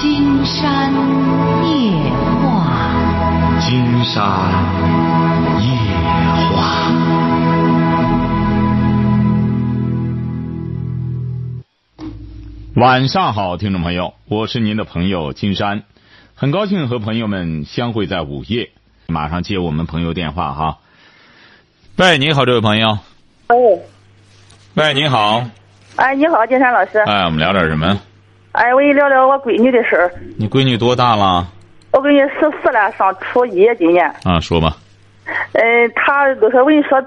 金山夜话，金山夜话。晚上好，听众朋友，我是您的朋友金山，很高兴和朋友们相会在午夜。马上接我们朋友电话哈。喂，你好，这位朋友。喂，喂，你好。哎，你好，金山老师。哎，我们聊点什么？哎，我跟你聊聊我闺女的事儿。你闺女多大了？我闺女十四了，上初一今年。啊，说吧。嗯，她都说我跟你说，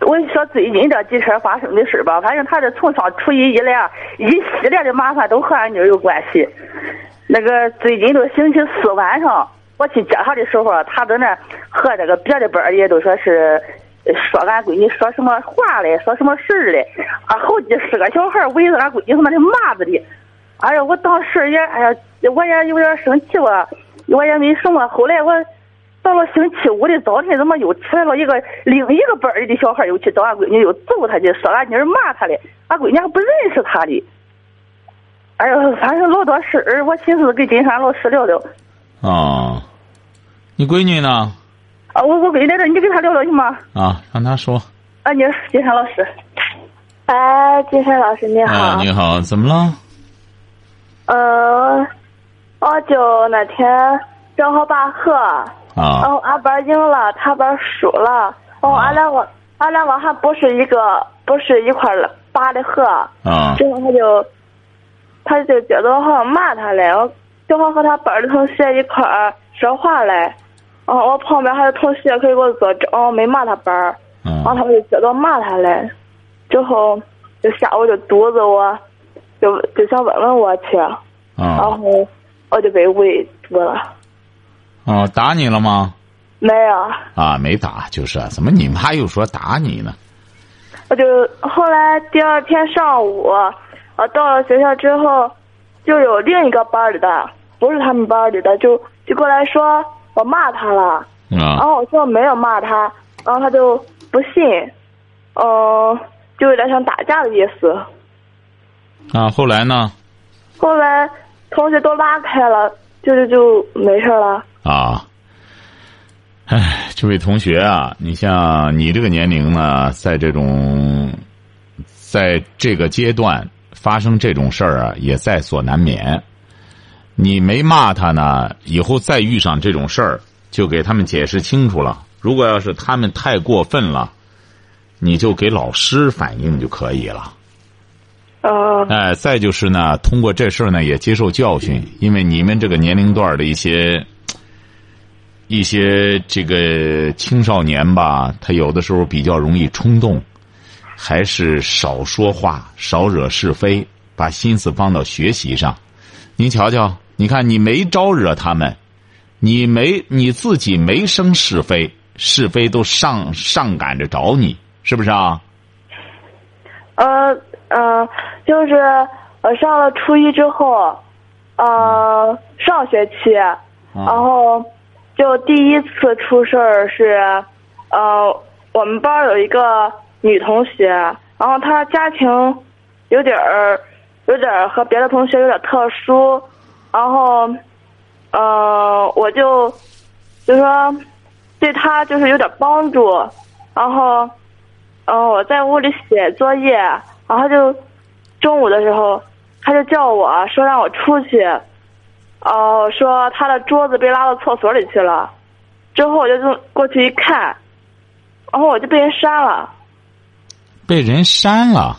我跟你说最近这几天发生的事吧，反正她这从上初一以来啊，一系列的麻烦都和俺女儿有关系。那个最近都星期四晚上，我去接她的时候啊，她在那和这个别的班的都说是说俺闺女说什么话嘞，说什么事儿嘞，啊，好几十个小孩围着俺闺女和那里骂着的。哎呀，我当时也哎呀，我也有点生气吧，我也没什么。后来我到了星期五的早晨，怎么又出来了一个另一个班里的小孩，又去找俺闺女，又揍她去，说俺妮儿骂他嘞，俺闺女还不认识他的。哎呀，反正老多事儿，我寻思跟金山老师聊聊。哦，你闺女呢？啊，我我闺女在这，你跟她聊聊行吗？啊，让她说。啊，你金山老师。哎，金山老师你好。啊，你好，怎么了？嗯，我就那天正好拔河，啊。然后俺班赢了，他班输了，然后俺两个俺两个还不是一个不是一块儿拔的河，啊。之后他就他就觉得我好像骂他嘞，我正好和他班的同学一块儿说话嘞，然后我旁边还有同学可以给我作证，我没骂他班儿，然后嗯他们就觉得我骂他嘞，之后就下午就堵着我，就就想问问我去。然啊后我就被围住了，哦，打你了吗？没有，啊，没打，就是啊怎么你妈又说打你呢？我就后来第二天上午，我到了学校之后，就有另一个班里的，不是他们班里的，就就过来说我骂他了，然啊后我说我没有骂他，然后他就不信，嗯、就有点想打架的意思。啊，后来呢？后来同学都拉开了，就是就没事了。啊，哎，这位同学啊，你像你这个年龄呢，在这种，在这个阶段发生这种事儿啊，也在所难免。你没骂他呢，以后再遇上这种事儿，就给他们解释清楚了。如果要是他们太过分了，你就给老师反映就可以了。嗯、哎，再就是呢，通过这事儿呢，也接受教训，因为你们这个年龄段的一些一些这个青少年吧，他有的时候比较容易冲动，还是少说话，少惹是非，把心思放到学习上。您瞧瞧，你看你没招惹他们，你没你自己没生是非，是非都上上赶着找你，是不是啊？呃呃，就是我上了初一之后，呃，上学期，然后就第一次出事儿是，呃，我们班有一个女同学，然后她家庭有点儿，有点儿和别的同学有点特殊，然后，呃，我就就说对她就是有点帮助，然后。嗯，我在屋里写作业，然后就中午的时候，他就叫我说让我出去，哦、说他的桌子被拉到厕所里去了，之后我就就过去一看，然后我就被人删了，被人删了，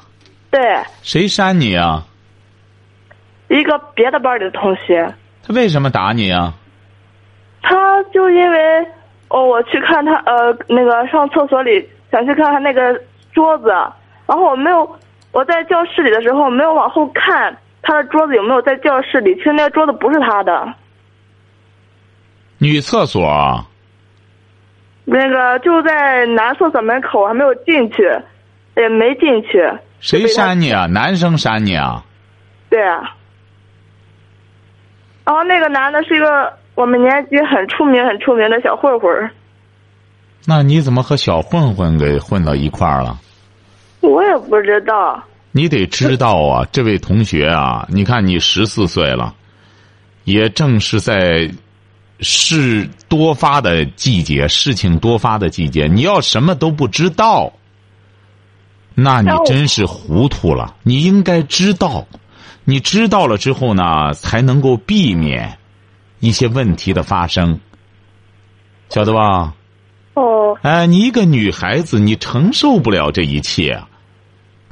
对，谁删你啊？一个别的班里的同学，他为什么打你啊？他就因为哦，我去看他呃那个上厕所里想去看看那个桌子，然后我没有我在教室里的时候没有往后看他的桌子有没有在教室里，其实那个桌子不是他的，女厕所啊那个就在男厕所门口还没有进去，也没进去，谁扇你啊？男生扇你啊？对啊。然后那个男的是一个我们年级很出名很出名的小混混儿，那你怎么和小混混给混到一块儿了？我也不知道。你得知道啊，这位同学啊，你看你十四岁了，也正是在事多发的季节，事情多发的季节，你要什么都不知道，那你真是糊涂了。你应该知道，你知道了之后呢，才能够避免一些问题的发生，晓得吧？哦，哎，你一个女孩子，你承受不了这一切啊！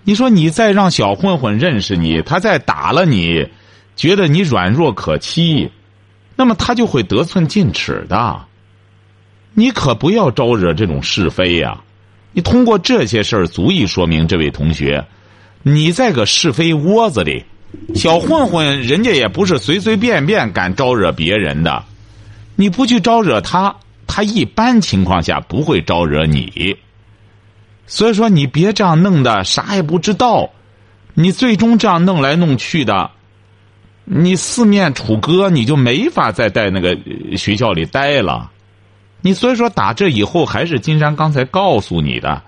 你说你再让小混混认识你，他再打了你，觉得你软弱可欺，那么他就会得寸进尺的。你可不要招惹这种是非呀！你通过这些事儿，足以说明这位同学，你在个是非窝子里，小混混人家也不是随随便便敢招惹别人的，你不去招惹他。他一般情况下不会招惹你，所以说你别这样弄的啥也不知道，你最终这样弄来弄去的，你四面楚歌，你就没法再在那个学校里待了。你所以说打这以后，还是金山刚才告诉你的，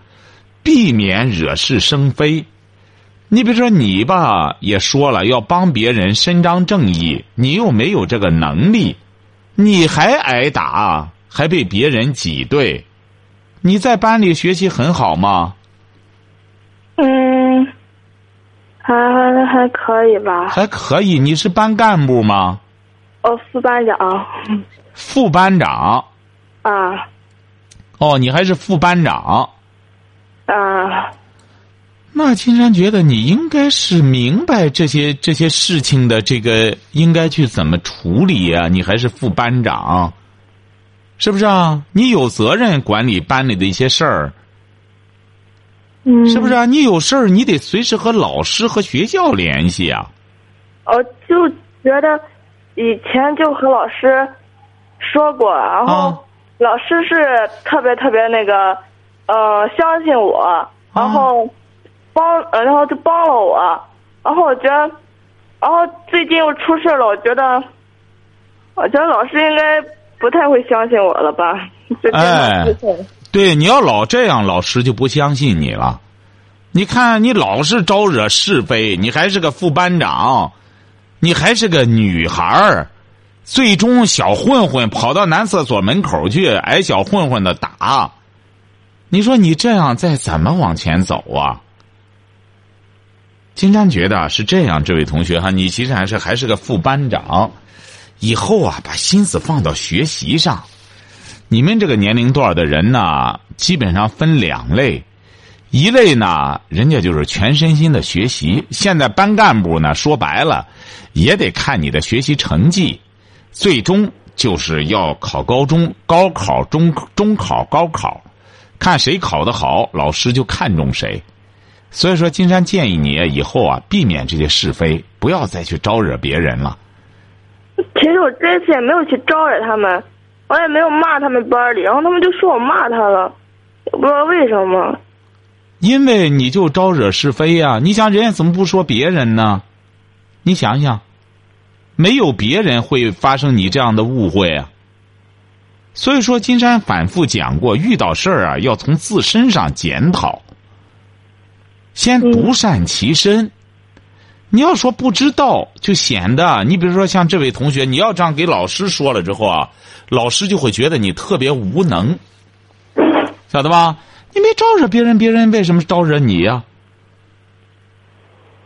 避免惹是生非。你比如说你吧，也说了要帮别人伸张正义，你又没有这个能力，你还挨打。还被别人挤兑，你在班里学习很好吗？嗯，还还可以吧。还可以，你是班干部吗？哦，副班长。副班长。啊。哦，你还是副班长。啊。那金山觉得你应该是明白这些这些事情的，这个应该去怎么处理呀？你还是副班长。是不是啊？你有责任管理班里的一些事儿，嗯，是不是啊？你有事儿，你得随时和老师和学校联系啊。我就觉得以前就和老师说过，然后老师是特别特别那个，呃，相信我，然后帮，然后就帮了我，然后我觉得，然后最近又出事了，我觉得，我觉得老师应该。不太会相信我了吧？哎，对，你要老这样，老师就不相信你了。你看，你老是招惹是非，你还是个副班长，你还是个女孩儿，最终小混混跑到男厕所门口去挨小混混的打。你说你这样再怎么往前走啊？金山觉得是这样，这位同学哈，你其实还是还是个副班长。以后啊，把心思放到学习上。你们这个年龄段的人呢，基本上分两类，一类呢，人家就是全身心的学习。现在班干部呢，说白了，也得看你的学习成绩，最终就是要考高中、高考、中中考、高考，看谁考得好，老师就看重谁。所以说，金山建议你以后啊，避免这些是非，不要再去招惹别人了。其实我这次也没有去招惹他们，我也没有骂他们班里，然后他们就说我骂他了，我不知道为什么。因为你就招惹是非呀！你想人家怎么不说别人呢？你想想，没有别人会发生你这样的误会啊。所以说，金山反复讲过，遇到事儿啊，要从自身上检讨，先独善其身。你要说不知道，就显得你比如说像这位同学，你要这样给老师说了之后啊，老师就会觉得你特别无能，晓得吧？你没招惹别人，别人为什么招惹你呀？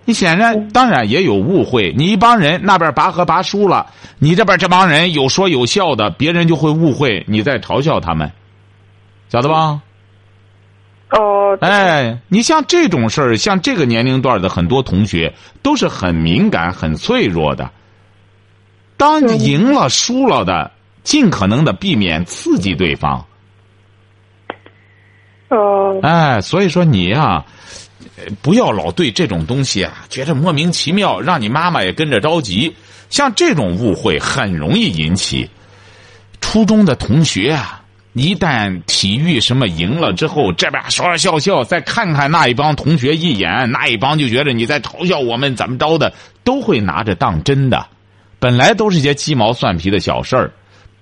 你显然当然也有误会，你一帮人那边拔河拔输了，你这边这帮人有说有笑的，别人就会误会你在嘲笑他们，晓得吧？哦，哎，你像这种事儿，像这个年龄段的很多同学都是很敏感、很脆弱的。当赢了、输了的，尽可能的避免刺激对方。哦，哎，所以说你呀，不要老对这种东西啊觉得莫名其妙，让你妈妈也跟着着急。像这种误会很容易引起。初中的同学啊。一旦体育什么赢了之后，这边说说笑笑，再看看那一帮同学一眼，那一帮就觉得你在嘲笑我们怎么着的，都会拿着当真的。本来都是些鸡毛蒜皮的小事儿，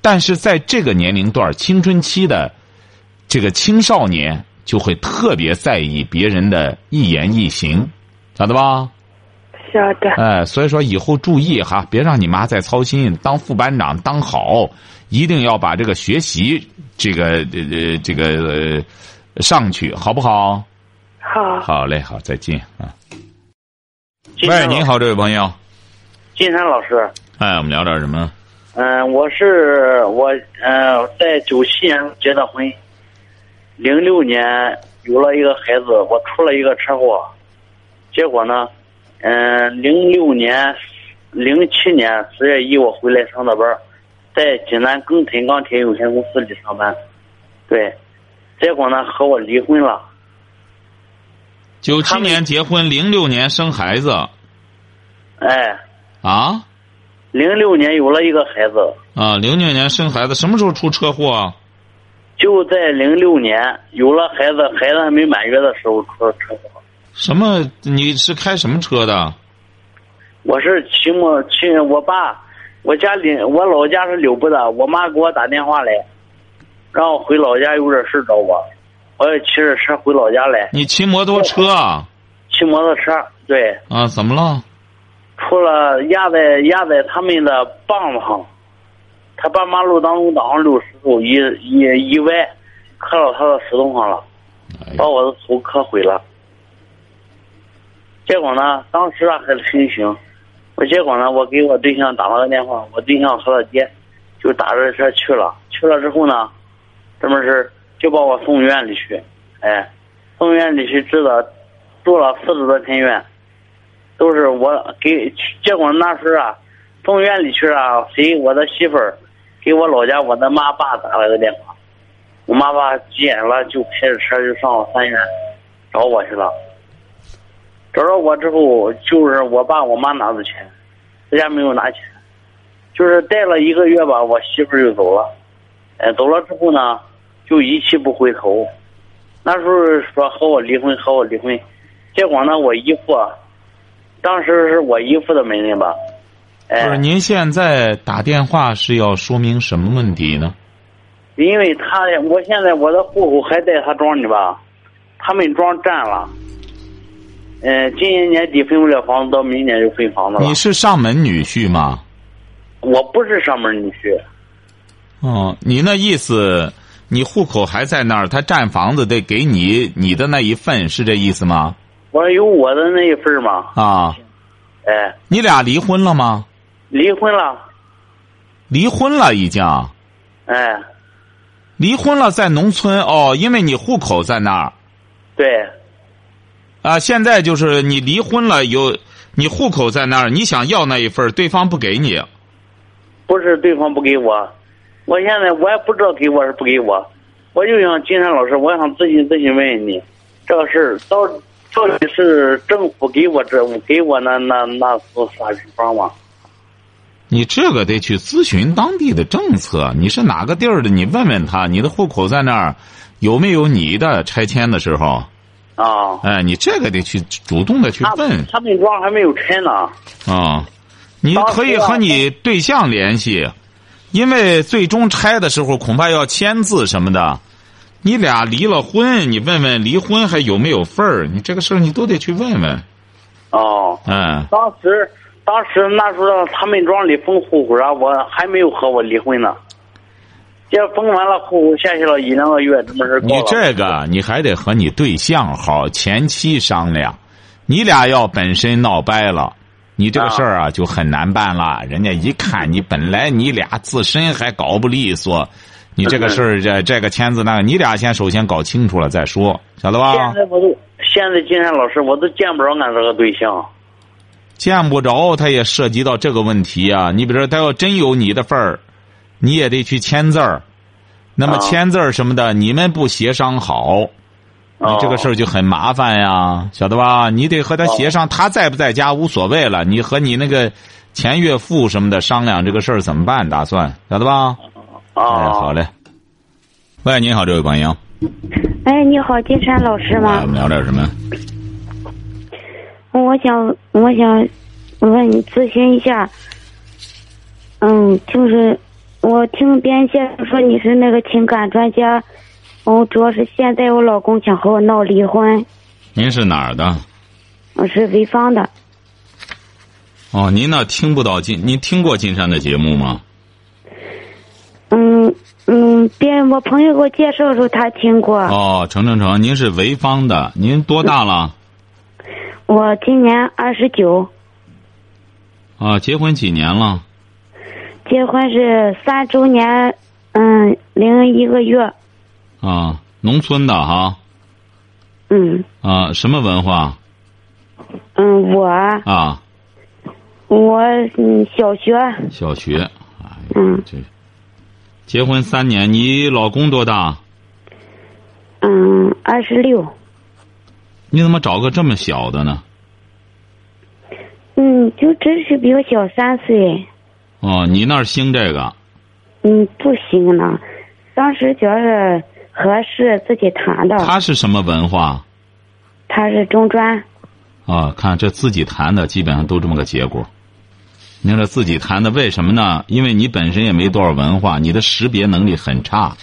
但是在这个年龄段青春期的这个青少年，就会特别在意别人的一言一行，晓得吧？晓得。哎，所以说以后注意哈，别让你妈再操心。当副班长当好，一定要把这个学习这个呃这个呃上去，好不好？好。好嘞，好，再见啊。喂，您好，这位朋友。金山老师，哎，我们聊点什么？嗯、我是我，呃，在九七年结的婚，零六年有了一个孩子，我出了一个车祸，结果呢，嗯、零六年、零七年十月一我回来上的班儿，在济南更辰钢铁有限公司里上班，对，结果呢和我离婚了，九七年结婚，零六年生孩子哎，啊零六年有了一个孩子，啊！零六年生孩子，什么时候出车祸啊？就在零六年有了孩子，孩子还没满月的时候出了车祸。什么？你是开什么车的？我是骑摩骑我爸，我家里我老家是柳埠的，我妈给我打电话来，让我回老家有点事找我，我也骑着车回老家来，你骑摩托车啊？骑摩托车，对，啊，怎么了？出了压在压在他们的棒子上，他把马路当中挡上溜石头，一一一歪，磕到他的石头上了，把我的头磕毁了。结果呢，当时啊还清醒，我结果呢，我给我对象打了个电话，我对象和他爹就打着车去了。去了之后呢，这么事就把我送院里去，哎，送院里去治的，住了四十多天院，都是我给。结果那时候啊，送院里去啊，谁我的媳妇儿给我老家我的妈爸打了个电话，我妈爸急眼了，就开着车就上了三院找我去了。找着我之后，就是我爸我妈拿的钱，人家没有拿钱，就是待了一个月吧，我媳妇儿就走了。哎，走了之后呢，就一去不回头。那时候说和我离婚，和我离婚，结果呢，我姨父，啊当时是我姨父的门人吧，哎，不是，您现在打电话是要说明什么问题呢？因为他我现在我的户口还在他庄里吧，他们庄占了。嗯，今年年底分不了房子，到明年就分房子了你。是上门女婿吗？我不是上门女婿，哦，你那意思，你户口还在那儿，他占房子得给你你的那一份，是这意思吗？我有我的那一份嘛。啊，哎，你俩离婚了吗？离婚了，离婚了已经，哎，离婚了在农村哦，因为你户口在那儿对，啊。现在就是你离婚了，有你户口在那儿，你想要那一份儿，对方不给你。不是对方不给我，我现在我也不知道给我是不给我，我就想金山老师，我想咨询咨询问问你，这个事儿到到底是政府给我这给我那那那是啥情况吗？你这个得去咨询当地的政策。你是哪个地儿的？你问问他，你的户口在那儿，有没有你的拆迁的时候？啊，哎，你这个得去主动的去问他们庄还没有拆呢。啊。你可以啊和你对象联系，因为最终拆的时候恐怕要签字什么的。你俩离了婚，你问问离婚还有没有份儿？你这个事儿你都得去问问。哦，嗯，当时当时那时候他们庄里封户口啊，我还没有和我离婚呢。这封完了户口，下去了一两个月，这么事告你这个你还得和你对象好前妻商量，你俩要本身闹掰了，你这个事儿啊就很难办了。人家一看你本来你俩自身还搞不利索，你这个事儿这这个签字那个，你俩先首先搞清楚了再说，晓得吧现？在我都现在金山老师我都见不着俺这个对象。见不着，他也涉及到这个问题啊。你比如说，他要真有你的份儿，你也得去签字儿。那么啊签字儿什么的，你们不协商好，你这个事儿就很麻烦呀，晓得吧？你得和他协商，他在不在家无所谓了，你和你那个前岳父什么的商量这个事儿怎么办？打算晓得吧？哎，啊，好嘞。喂，您好，这位朋友，哎，你好，金山老师哎，吗我？们聊点什么？我想，我想问你咨询一下。嗯，就是我听别人介绍说你是那个情感专家，我主要是现在我老公想和我闹离婚，您是哪儿的？我是潍坊的。哦，您那听不到金？您听过金山的节目吗？嗯嗯，别人我朋友给我介绍的时候，他听过。哦，成成成，您是潍坊的，您多大了？我今年二十九，啊，结婚几年了？结婚是三周年，嗯，零一个月。啊，农村的哈。嗯啊，什么文化？嗯，我啊，我嗯小学，小学。嗯这结婚三年，你老公多大？嗯二十六，你怎么找个这么小的呢？嗯，就真是比我小三岁，哦，你那儿兴这个？嗯，不兴了。当时觉得合适，自己谈的。他是什么文化？他是中专，啊，看这自己谈的，基本上都这么个结果。你看这自己谈的，为什么呢？因为你本身也没多少文化，你的识别能力很差。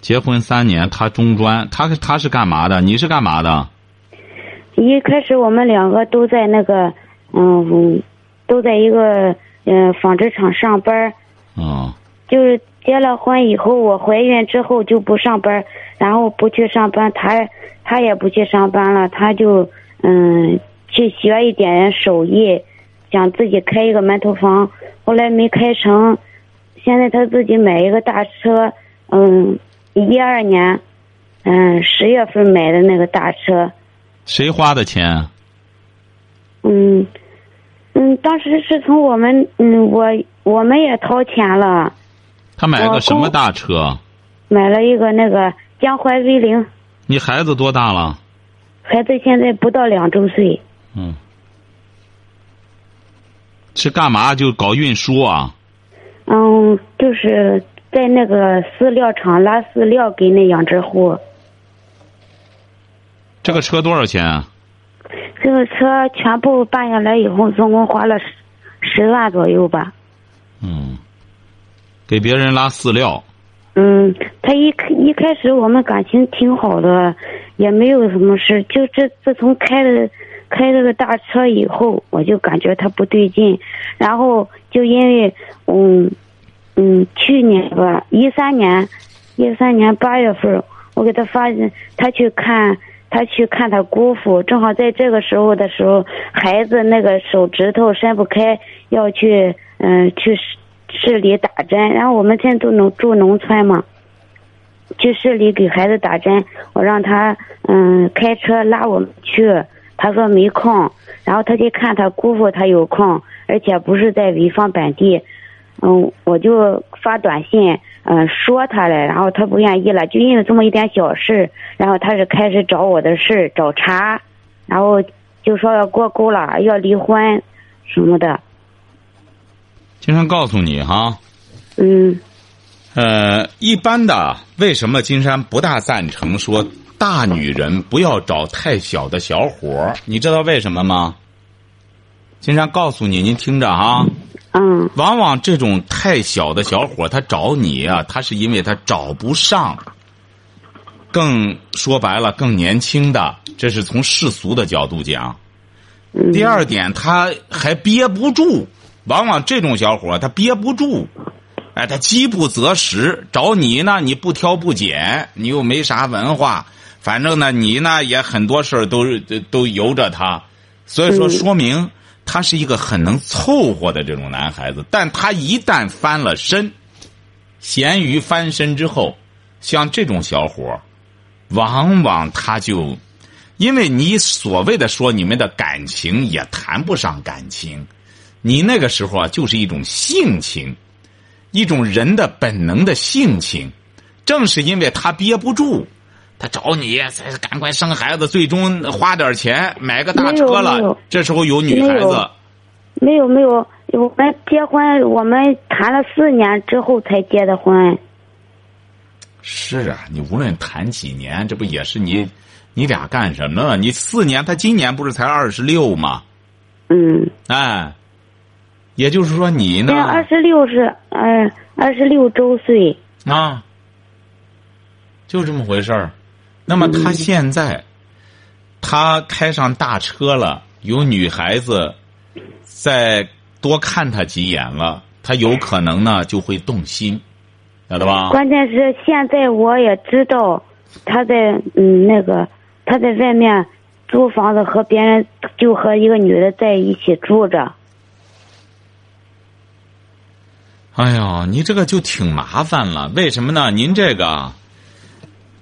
结婚三年，他中专，他他是干嘛的？你是干嘛的？一开始我们两个都在那个，嗯，都在一个嗯纺织厂上班儿哦，就是结了婚以后，我怀孕之后就不上班，然后不去上班，他他也不去上班了，他就嗯去学一点手艺，想自己开一个馒头房，后来没开成，现在他自己买一个大车，嗯，一二年，嗯十月份买的那个大车，谁花的钱？嗯嗯，当时是从我们嗯我我们也掏钱了。他买我个什么大车？买了一个那个江淮 V 零，你孩子多大了？孩子现在不到两周岁。嗯，是干嘛？就搞运输啊？嗯，就是在那个饲料厂拉饲料给那养殖户。这个车多少钱啊？这个车全部办下来以后，总共花了十十万左右吧。嗯，给别人拉饲料。嗯，他一开一开始我们感情挺好的，也没有什么事。就这自从开了开这个大车以后，我就感觉他不对劲。然后就因为嗯嗯去年吧，一三年一三年八月份，我给他发他去看他去看他姑父，正好在这个时候的时候，孩子那个手指头伸不开，要去嗯去市市里打针，然后我们现在都农住农村嘛，去市里给孩子打针，我让他嗯开车拉我们去，他说没空，然后他去看他姑父，他有空，而且不是在潍坊本地，嗯，我就发短信嗯说他了，然后他不愿意了，就因为这么一点小事，然后他是开始找我的事儿找茬，然后就说要过够了，要离婚什么的，经常告诉你哈，嗯呃，一般的，为什么金山不大赞成说大女人不要找太小的小伙儿？你知道为什么吗？金山告诉你，您听着哈，嗯。往往这种太小的小伙，他找你啊，他是因为他找不上。更说白了，更年轻的，这是从世俗的角度讲。嗯，第二点，他还憋不住，往往这种小伙他憋不住，哎，他饥不择食，找你呢，你不挑不拣，你又没啥文化，反正呢，你呢也很多事儿都都都由着他，所以说嗯。说明他是一个很能凑合的这种男孩子，但他一旦翻了身，咸鱼翻身之后，像这种小伙往往他就。因为你所谓的说你们的感情也谈不上感情，你那个时候啊就是一种性情，一种人的本能的性情。正是因为他憋不住，他找你，才赶快生孩子，最终花点钱买个大车了。这时候有女孩子没有，没有，我们结婚，我们谈了四年之后才结的婚。是啊，你无论谈几年，这不也是你，你俩干什么呢？你四年，他今年不是才二十六吗？嗯，哎，也就是说你呢那？二十六是呃二十六周岁。啊，就这么回事儿。那么他现在，他开上大车了，有女孩子再多看他几眼了，他有可能呢就会动心，晓得吧？关键是现在我也知道他在嗯那个他在外面租房子和别人就和一个女的在一起住着。哎呦，你这个就挺麻烦了，为什么呢？您这个，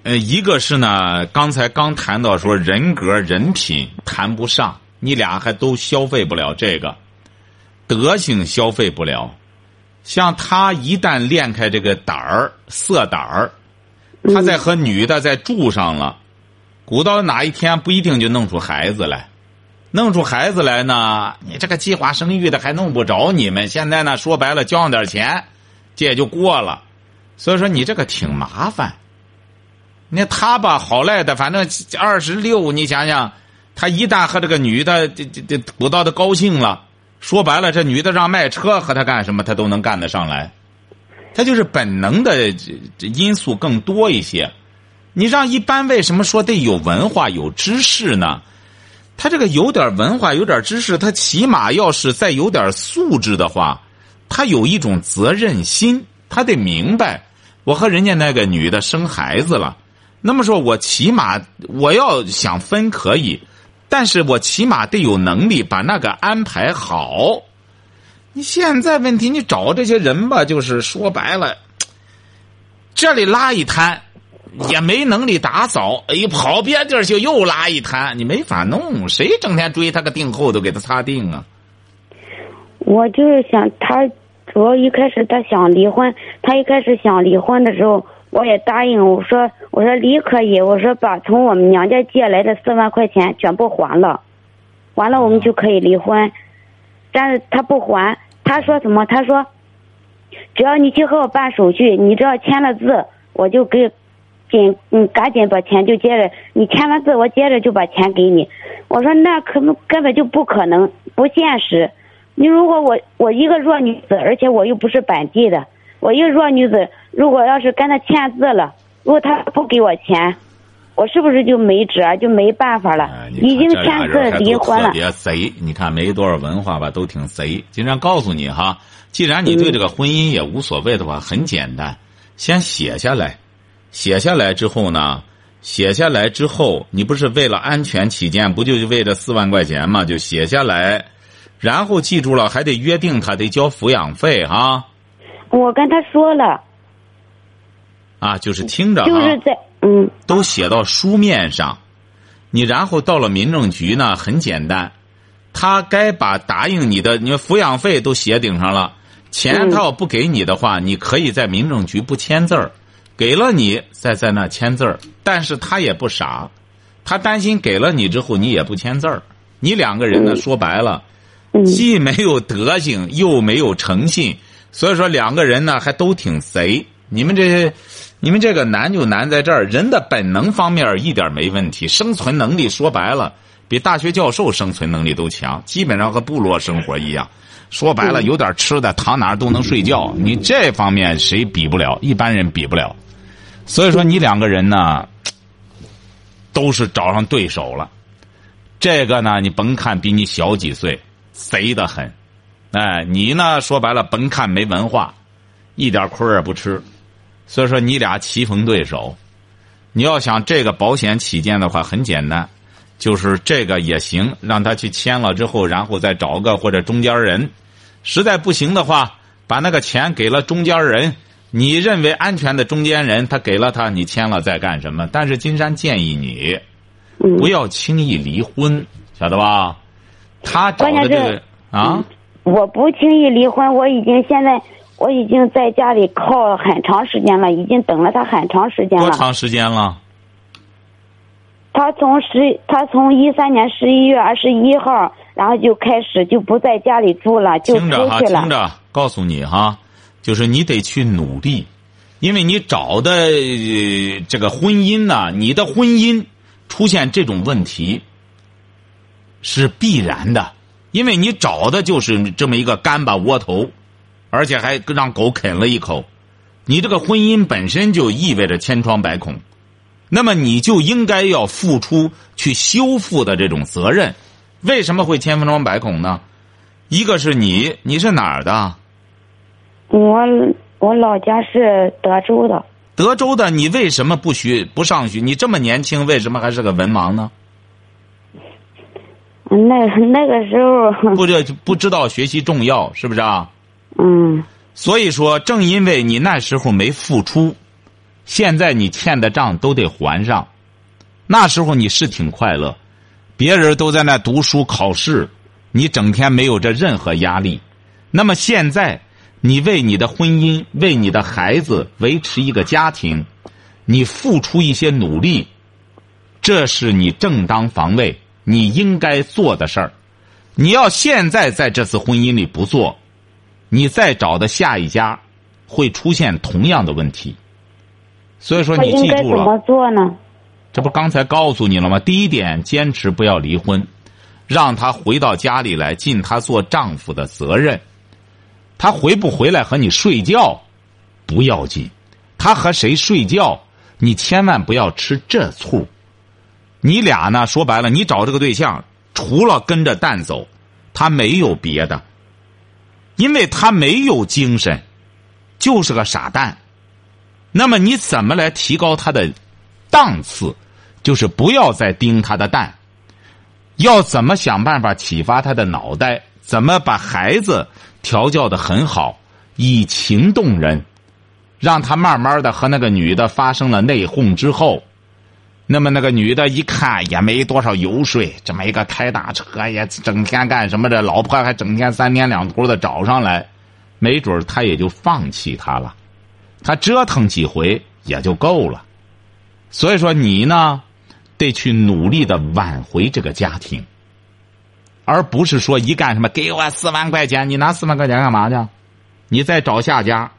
呃，一个是呢，刚才刚谈到说人格人品谈不上，你俩还都消费不了这个，德行消费不了。像他一旦练开这个胆儿、色胆儿，他再和女的再住上了，鼓捣哪一天不一定就弄出孩子来。弄出孩子来呢，你这个计划生育的还弄不着你们。现在呢，说白了，交上点钱，这也就过了。所以说，你这个挺麻烦。那他吧，好赖的，反正二十六，你想想，他一旦和这个女的这这这鼓捣的高兴了，说白了，这女的让卖车和他干什么，他都能干得上来。他就是本能的这因素更多一些。你让一般为什么说得有文化、有知识呢？他这个有点文化，有点知识，他起码要是再有点素质的话，他有一种责任心，他得明白，我和人家那个女的生孩子了，那么说我起码我要想分可以，但是我起码得有能力把那个安排好。你现在问题，你找这些人吧，就是说白了，这里拉一摊。也没能力打扫，哎，跑别地儿去又拉一摊，你没法弄。谁整天追他个腚后头给他擦腚啊？我就是想他，主要一开始他想离婚，他一开始想离婚的时候，我也答应我说我说离可以，我说把从我们娘家借来的四万块钱全部还了，完了我们就可以离婚。但是他不还，他说什么？他说只要你去和我办手续，你只要签了字，我就给。紧，嗯，赶紧把钱就接着，你签完字，我接着就把钱给你。我说那可能根本就不可能，不现实。你如果我我一个弱女子，而且我又不是本地的，我一个弱女子，如果要是跟他签字了，如果他不给我钱，我是不是就没辙，就没办法了？已经签字离婚了。别贼，你看没多少文化吧，都挺贼。经常告诉你哈，既然你对这个婚姻也无所谓的话，很简单，先写下来。写下来之后呢？写下来之后，你不是为了安全起见，不就为这四万块钱吗？就写下来，然后记住了，还得约定他得交抚养费哈。我跟他说了。啊，就是听着就是在嗯。都写到书面上，你然后到了民政局呢，很简单，他该把答应你的，你抚养费都写顶上了，钱他要不给你的话，你可以在民政局不签字儿。给了你，再在那签字儿，但是他也不傻，他担心给了你之后你也不签字儿，你两个人呢说白了，既没有德行又没有诚信，所以说两个人呢还都挺贼。你们这，你们这个难就难在这儿，人的本能方面一点没问题，生存能力说白了比大学教授生存能力都强，基本上和部落生活一样。说白了有点吃的，躺哪儿都能睡觉，你这方面谁比不了？一般人比不了。所以说，你两个人呢，都是找上对手了。这个呢，你甭看比你小几岁，贼得很。哎，你呢，说白了，甭看没文化，一点亏也不吃。所以说，你俩棋逢对手。你要想这个保险起见的话，很简单，就是这个也行，让他去签了之后，然后再找个或者中间人。实在不行的话，把那个钱给了中间人。你认为安全的中间人，他给了他，你签了再干什么？但是金山建议你，不要轻易离婚，晓得吧？他找的这个啊，我不轻易离婚，我已经现在我已经在家里靠了很长时间了，已经等了他很长时间了。多长时间了？他从十，他从一三年十一月二十一号，然后就开始就不在家里住了，就出去了。听着哈，听着，告诉你哈。就是你得去努力，因为你找的这个婚姻呢，你的婚姻出现这种问题是必然的，因为你找的就是这么一个干巴窝头，而且还让狗啃了一口，你这个婚姻本身就意味着千疮百孔，那么你就应该要付出去修复的这种责任。为什么会千疮百孔呢？一个是你，你是哪儿的？我我老家是德州的，德州的，你为什么不学不上学？你这么年轻，为什么还是个文盲呢？那那个时候，不知不知道学习重要，是不是啊？嗯所以说，正因为你那时候没付出，现在你欠的账都得还上。那时候你是挺快乐，别人都在那读书考试，你整天没有这任何压力。那么现在，你为你的婚姻、为你的孩子维持一个家庭，你付出一些努力，这是你正当防卫，你应该做的事儿。你要现在在这次婚姻里不做，你再找的下一家会出现同样的问题。所以说，你记住了怎么做呢？这不刚才告诉你了吗？第一点，坚持不要离婚，让他回到家里来，尽他做丈夫的责任。他回不回来和你睡觉不要紧，他和谁睡觉，你千万不要吃这醋。你俩呢？说白了，你找这个对象，除了跟着蛋走，他没有别的，因为他没有精神，就是个傻蛋。那么你怎么来提高他的档次？就是不要再盯他的蛋，要怎么想办法启发他的脑袋？怎么把孩子调教的很好，以情动人，让他慢慢的和那个女的发生了内讧之后，那么那个女的一看也没多少油水，这么一个开大车也整天干什么的，老婆还整天三天两头的找上来，没准他也就放弃他了，他折腾几回也就够了。所以说你呢，得去努力的挽回这个家庭，而不是说一干什么给我四万块钱，你拿四万块钱干嘛去？你再找下家，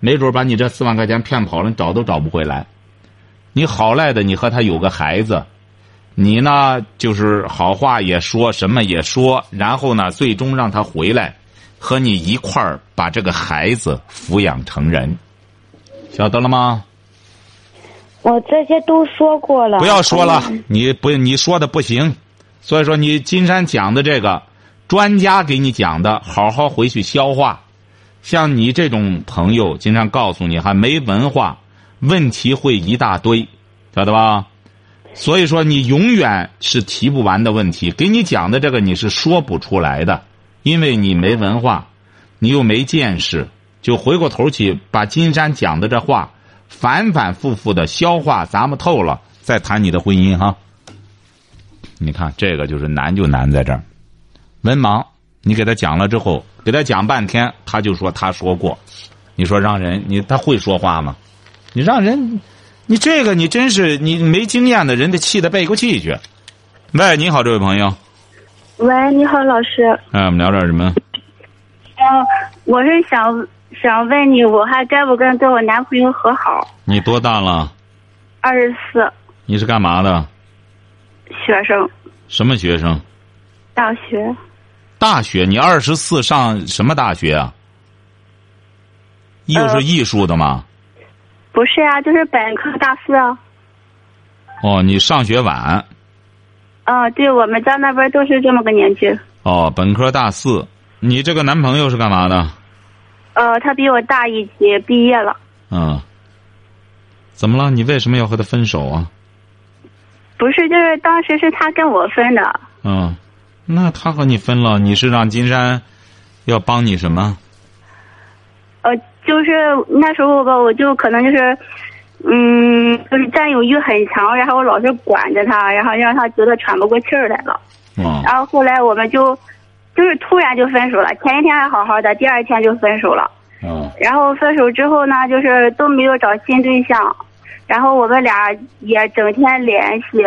没准把你这四万块钱骗跑了，你找都找不回来。你好赖的，你和他有个孩子，你呢就是好话也说，什么也说，然后呢，最终让他回来，和你一块儿把这个孩子抚养成人，晓得了吗？我这些都说过了。不要说了嗯，你不你说的不行，所以说你金山讲的这个，专家给你讲的，好好回去消化。像你这种朋友，金山告诉你还没文化，问题会一大堆，晓得吧？所以说你永远是提不完的问题。给你讲的这个你是说不出来的，因为你没文化，你又没见识，就回过头去把金山讲的这话。反反复复的消化，咱们透了，再谈你的婚姻哈。你看这个就是难，就难在这儿。文盲，你给他讲了之后，给他讲半天，他就说他说过。你说让人你他会说话吗？你让人，你这个你真是你没经验的人，得气得背过气去。喂，你好，这位朋友。喂，你好，老师。哎，我们聊点什么？嗯、我是想想问你，我还该不该跟我男朋友和好？你多大了？二十四，你是干嘛的？学生，什么学生？大学。大学？你二十四上什么大学啊？又是呃艺术的吗？不是啊，就是本科大四啊。哦，你上学晚。哦，对，我们家那边都是这么个年纪。哦，本科大四。你这个男朋友是干嘛的？呃，他比我大一级，毕业了。嗯。怎么了？你为什么要和他分手啊？不是，就是当时是他跟我分的。嗯，那他和你分了，你是让金山要帮你什么？呃，就是那时候吧，我就可能就是，嗯，就是占有欲很强，然后我老是管着他，然后让他觉得喘不过气儿来了。嗯然后后来我们就，就是突然就分手了，前一天还好好的，第二天就分手了。嗯然后分手之后呢，就是都没有找新对象，然后我们俩也整天联系，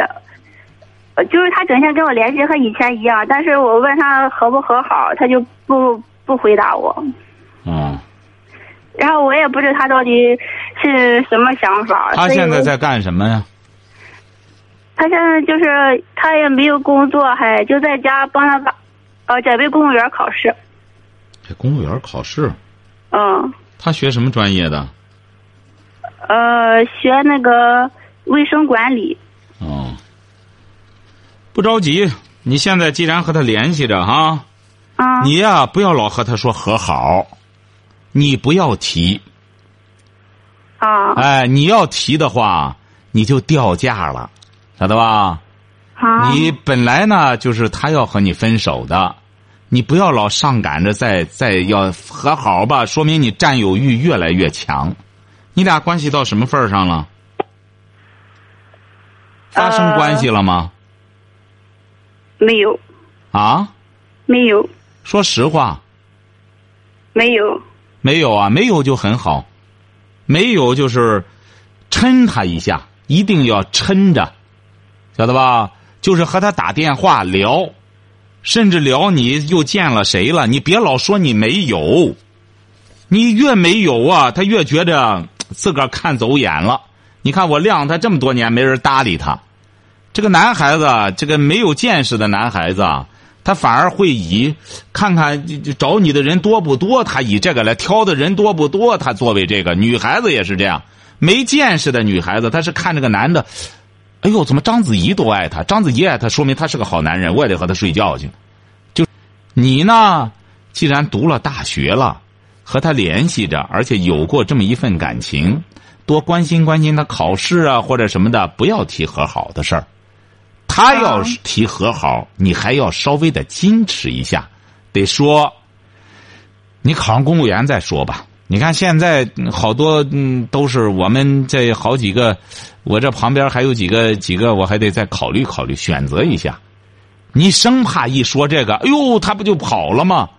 呃就是他整天跟我联系和以前一样，但是我问他和不和好，他就不不回答我，嗯。然后我也不知道他到底是什么想法。他现在在干什么呀？他现在就是他也没有工作，还就在家帮他把，呃，准备公务员考试。这公务员考试，嗯，他学什么专业的？呃，学那个卫生管理。哦，不着急。你现在既然和他联系着哈，啊你呀、不要老和他说和好，你不要提。啊哎，你要提的话，你就掉价了，晓得吧？啊！你本来呢就是他要和你分手的，你不要老上赶着再再要和好吧，说明你占有欲越来越强。你俩关系到什么份儿上了？发生关系了吗？没有啊？没有说实话，没有没有啊，没有就很好，没有就是抻他一下，一定要抻着，晓得吧？就是和他打电话聊，甚至聊你又见了谁了，你别老说你没有，你越没有啊，他越觉着自个儿看走眼了。你看我晾他这么多年，没人搭理他。这个男孩子，这个没有见识的男孩子啊，他反而会以看看找你的人多不多，他以这个来挑的人多不多，他作为这个女孩子也是这样，没见识的女孩子，她是看这个男的，哎呦，怎么章子怡都爱他？章子怡爱他，说明他是个好男人，我也得和他睡觉去。就你呢，既然读了大学了，和他联系着，而且有过这么一份感情，多关心关心他考试啊或者什么的，不要提和好的事儿。他要是提和好，你还要稍微的矜持一下，得说，你考上公务员再说吧。你看现在好多嗯都是我们这好几个，我这旁边还有几个几个，我还得再考虑考虑，选择一下。你生怕一说这个，哎呦，他不就跑了吗？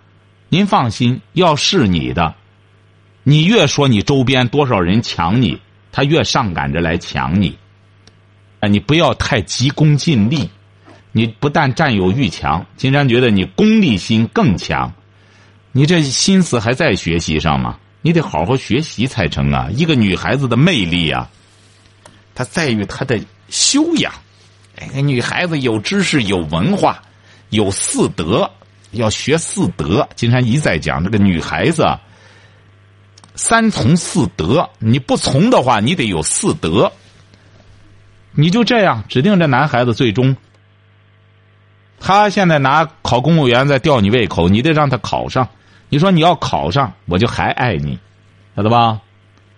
您放心，要是你的，你越说你周边多少人抢你，他越上赶着来抢你。啊，你不要太急功近利，你不但占有欲强，金山觉得你功利心更强，你这心思还在学习上吗？你得好好学习才成啊！一个女孩子的魅力啊，她在于她的修养。哎，女孩子有知识、有文化、有四德，要学四德。金山一再讲，这个女孩子，三从四德，你不从的话，你得有四德。你就这样指定这男孩子最终，他现在拿考公务员在吊你胃口，你得让他考上。你说你要考上，我就还爱你，晓得吧？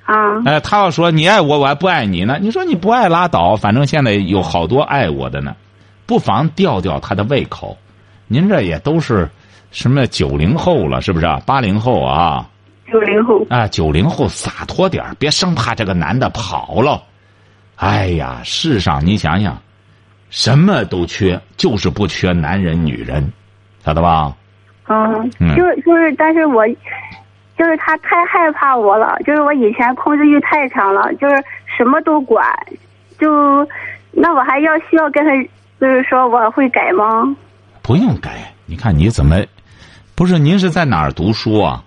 啊哎，他要说你爱我，我还不爱你呢。你说你不爱拉倒，反正现在有好多爱我的呢，不妨吊吊他的胃口。您这也都是什么九零后了，是不是啊？八零后啊？九零后啊，九零后洒脱点儿别生怕这个男的跑了。哎呀，世上你想想，什么都缺，就是不缺男人女人，晓得吧？嗯，嗯就是就是，但是我就是他太害怕我了，就是我以前控制欲太强了，就是什么都管，就那我还要需要跟他，就是说我会改吗？不用改，你看你怎么？不是您是在哪儿读书啊？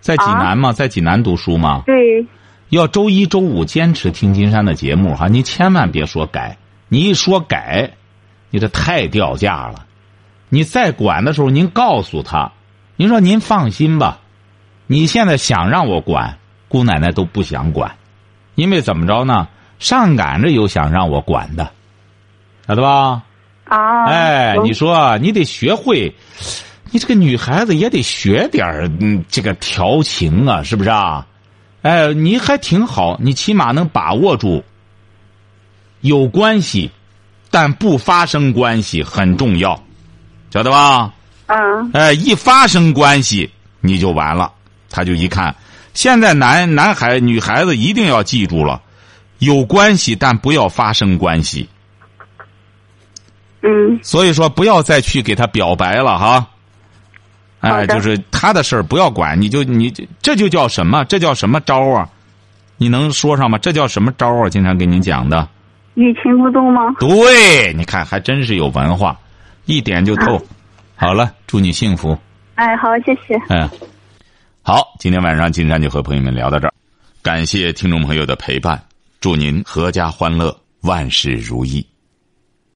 在济南吗？在济南读书吗？对，要周一周五坚持听金山的节目哈，您千万别说改，你一说改，你这太掉价了。你再管的时候，您告诉他，您说您放心吧，你现在想让我管，姑奶奶都不想管，因为怎么着呢？上赶着有想让我管的，晓得吧？啊，哎，你说你得学会，你这个女孩子也得学点儿嗯，这个调情啊，是不是啊？哎，你还挺好，你起码能把握住。有关系，但不发生关系很重要，晓得吧？嗯哎，一发生关系你就完了。他就一看，现在男男孩女孩子一定要记住了，有关系但不要发生关系。嗯所以说，不要再去给他表白了哈。好哎，就是他的事儿不要管，你就你这就叫什么？这叫什么招啊？你能说上吗？这叫什么招啊？经常给您讲的。欲擒故纵吗？对，你看还真是有文化，一点就透。好了，祝你幸福。哎，好，谢谢。嗯，好，今天晚上金山就和朋友们聊到这儿，感谢听众朋友的陪伴，祝您阖家欢乐，万事如意。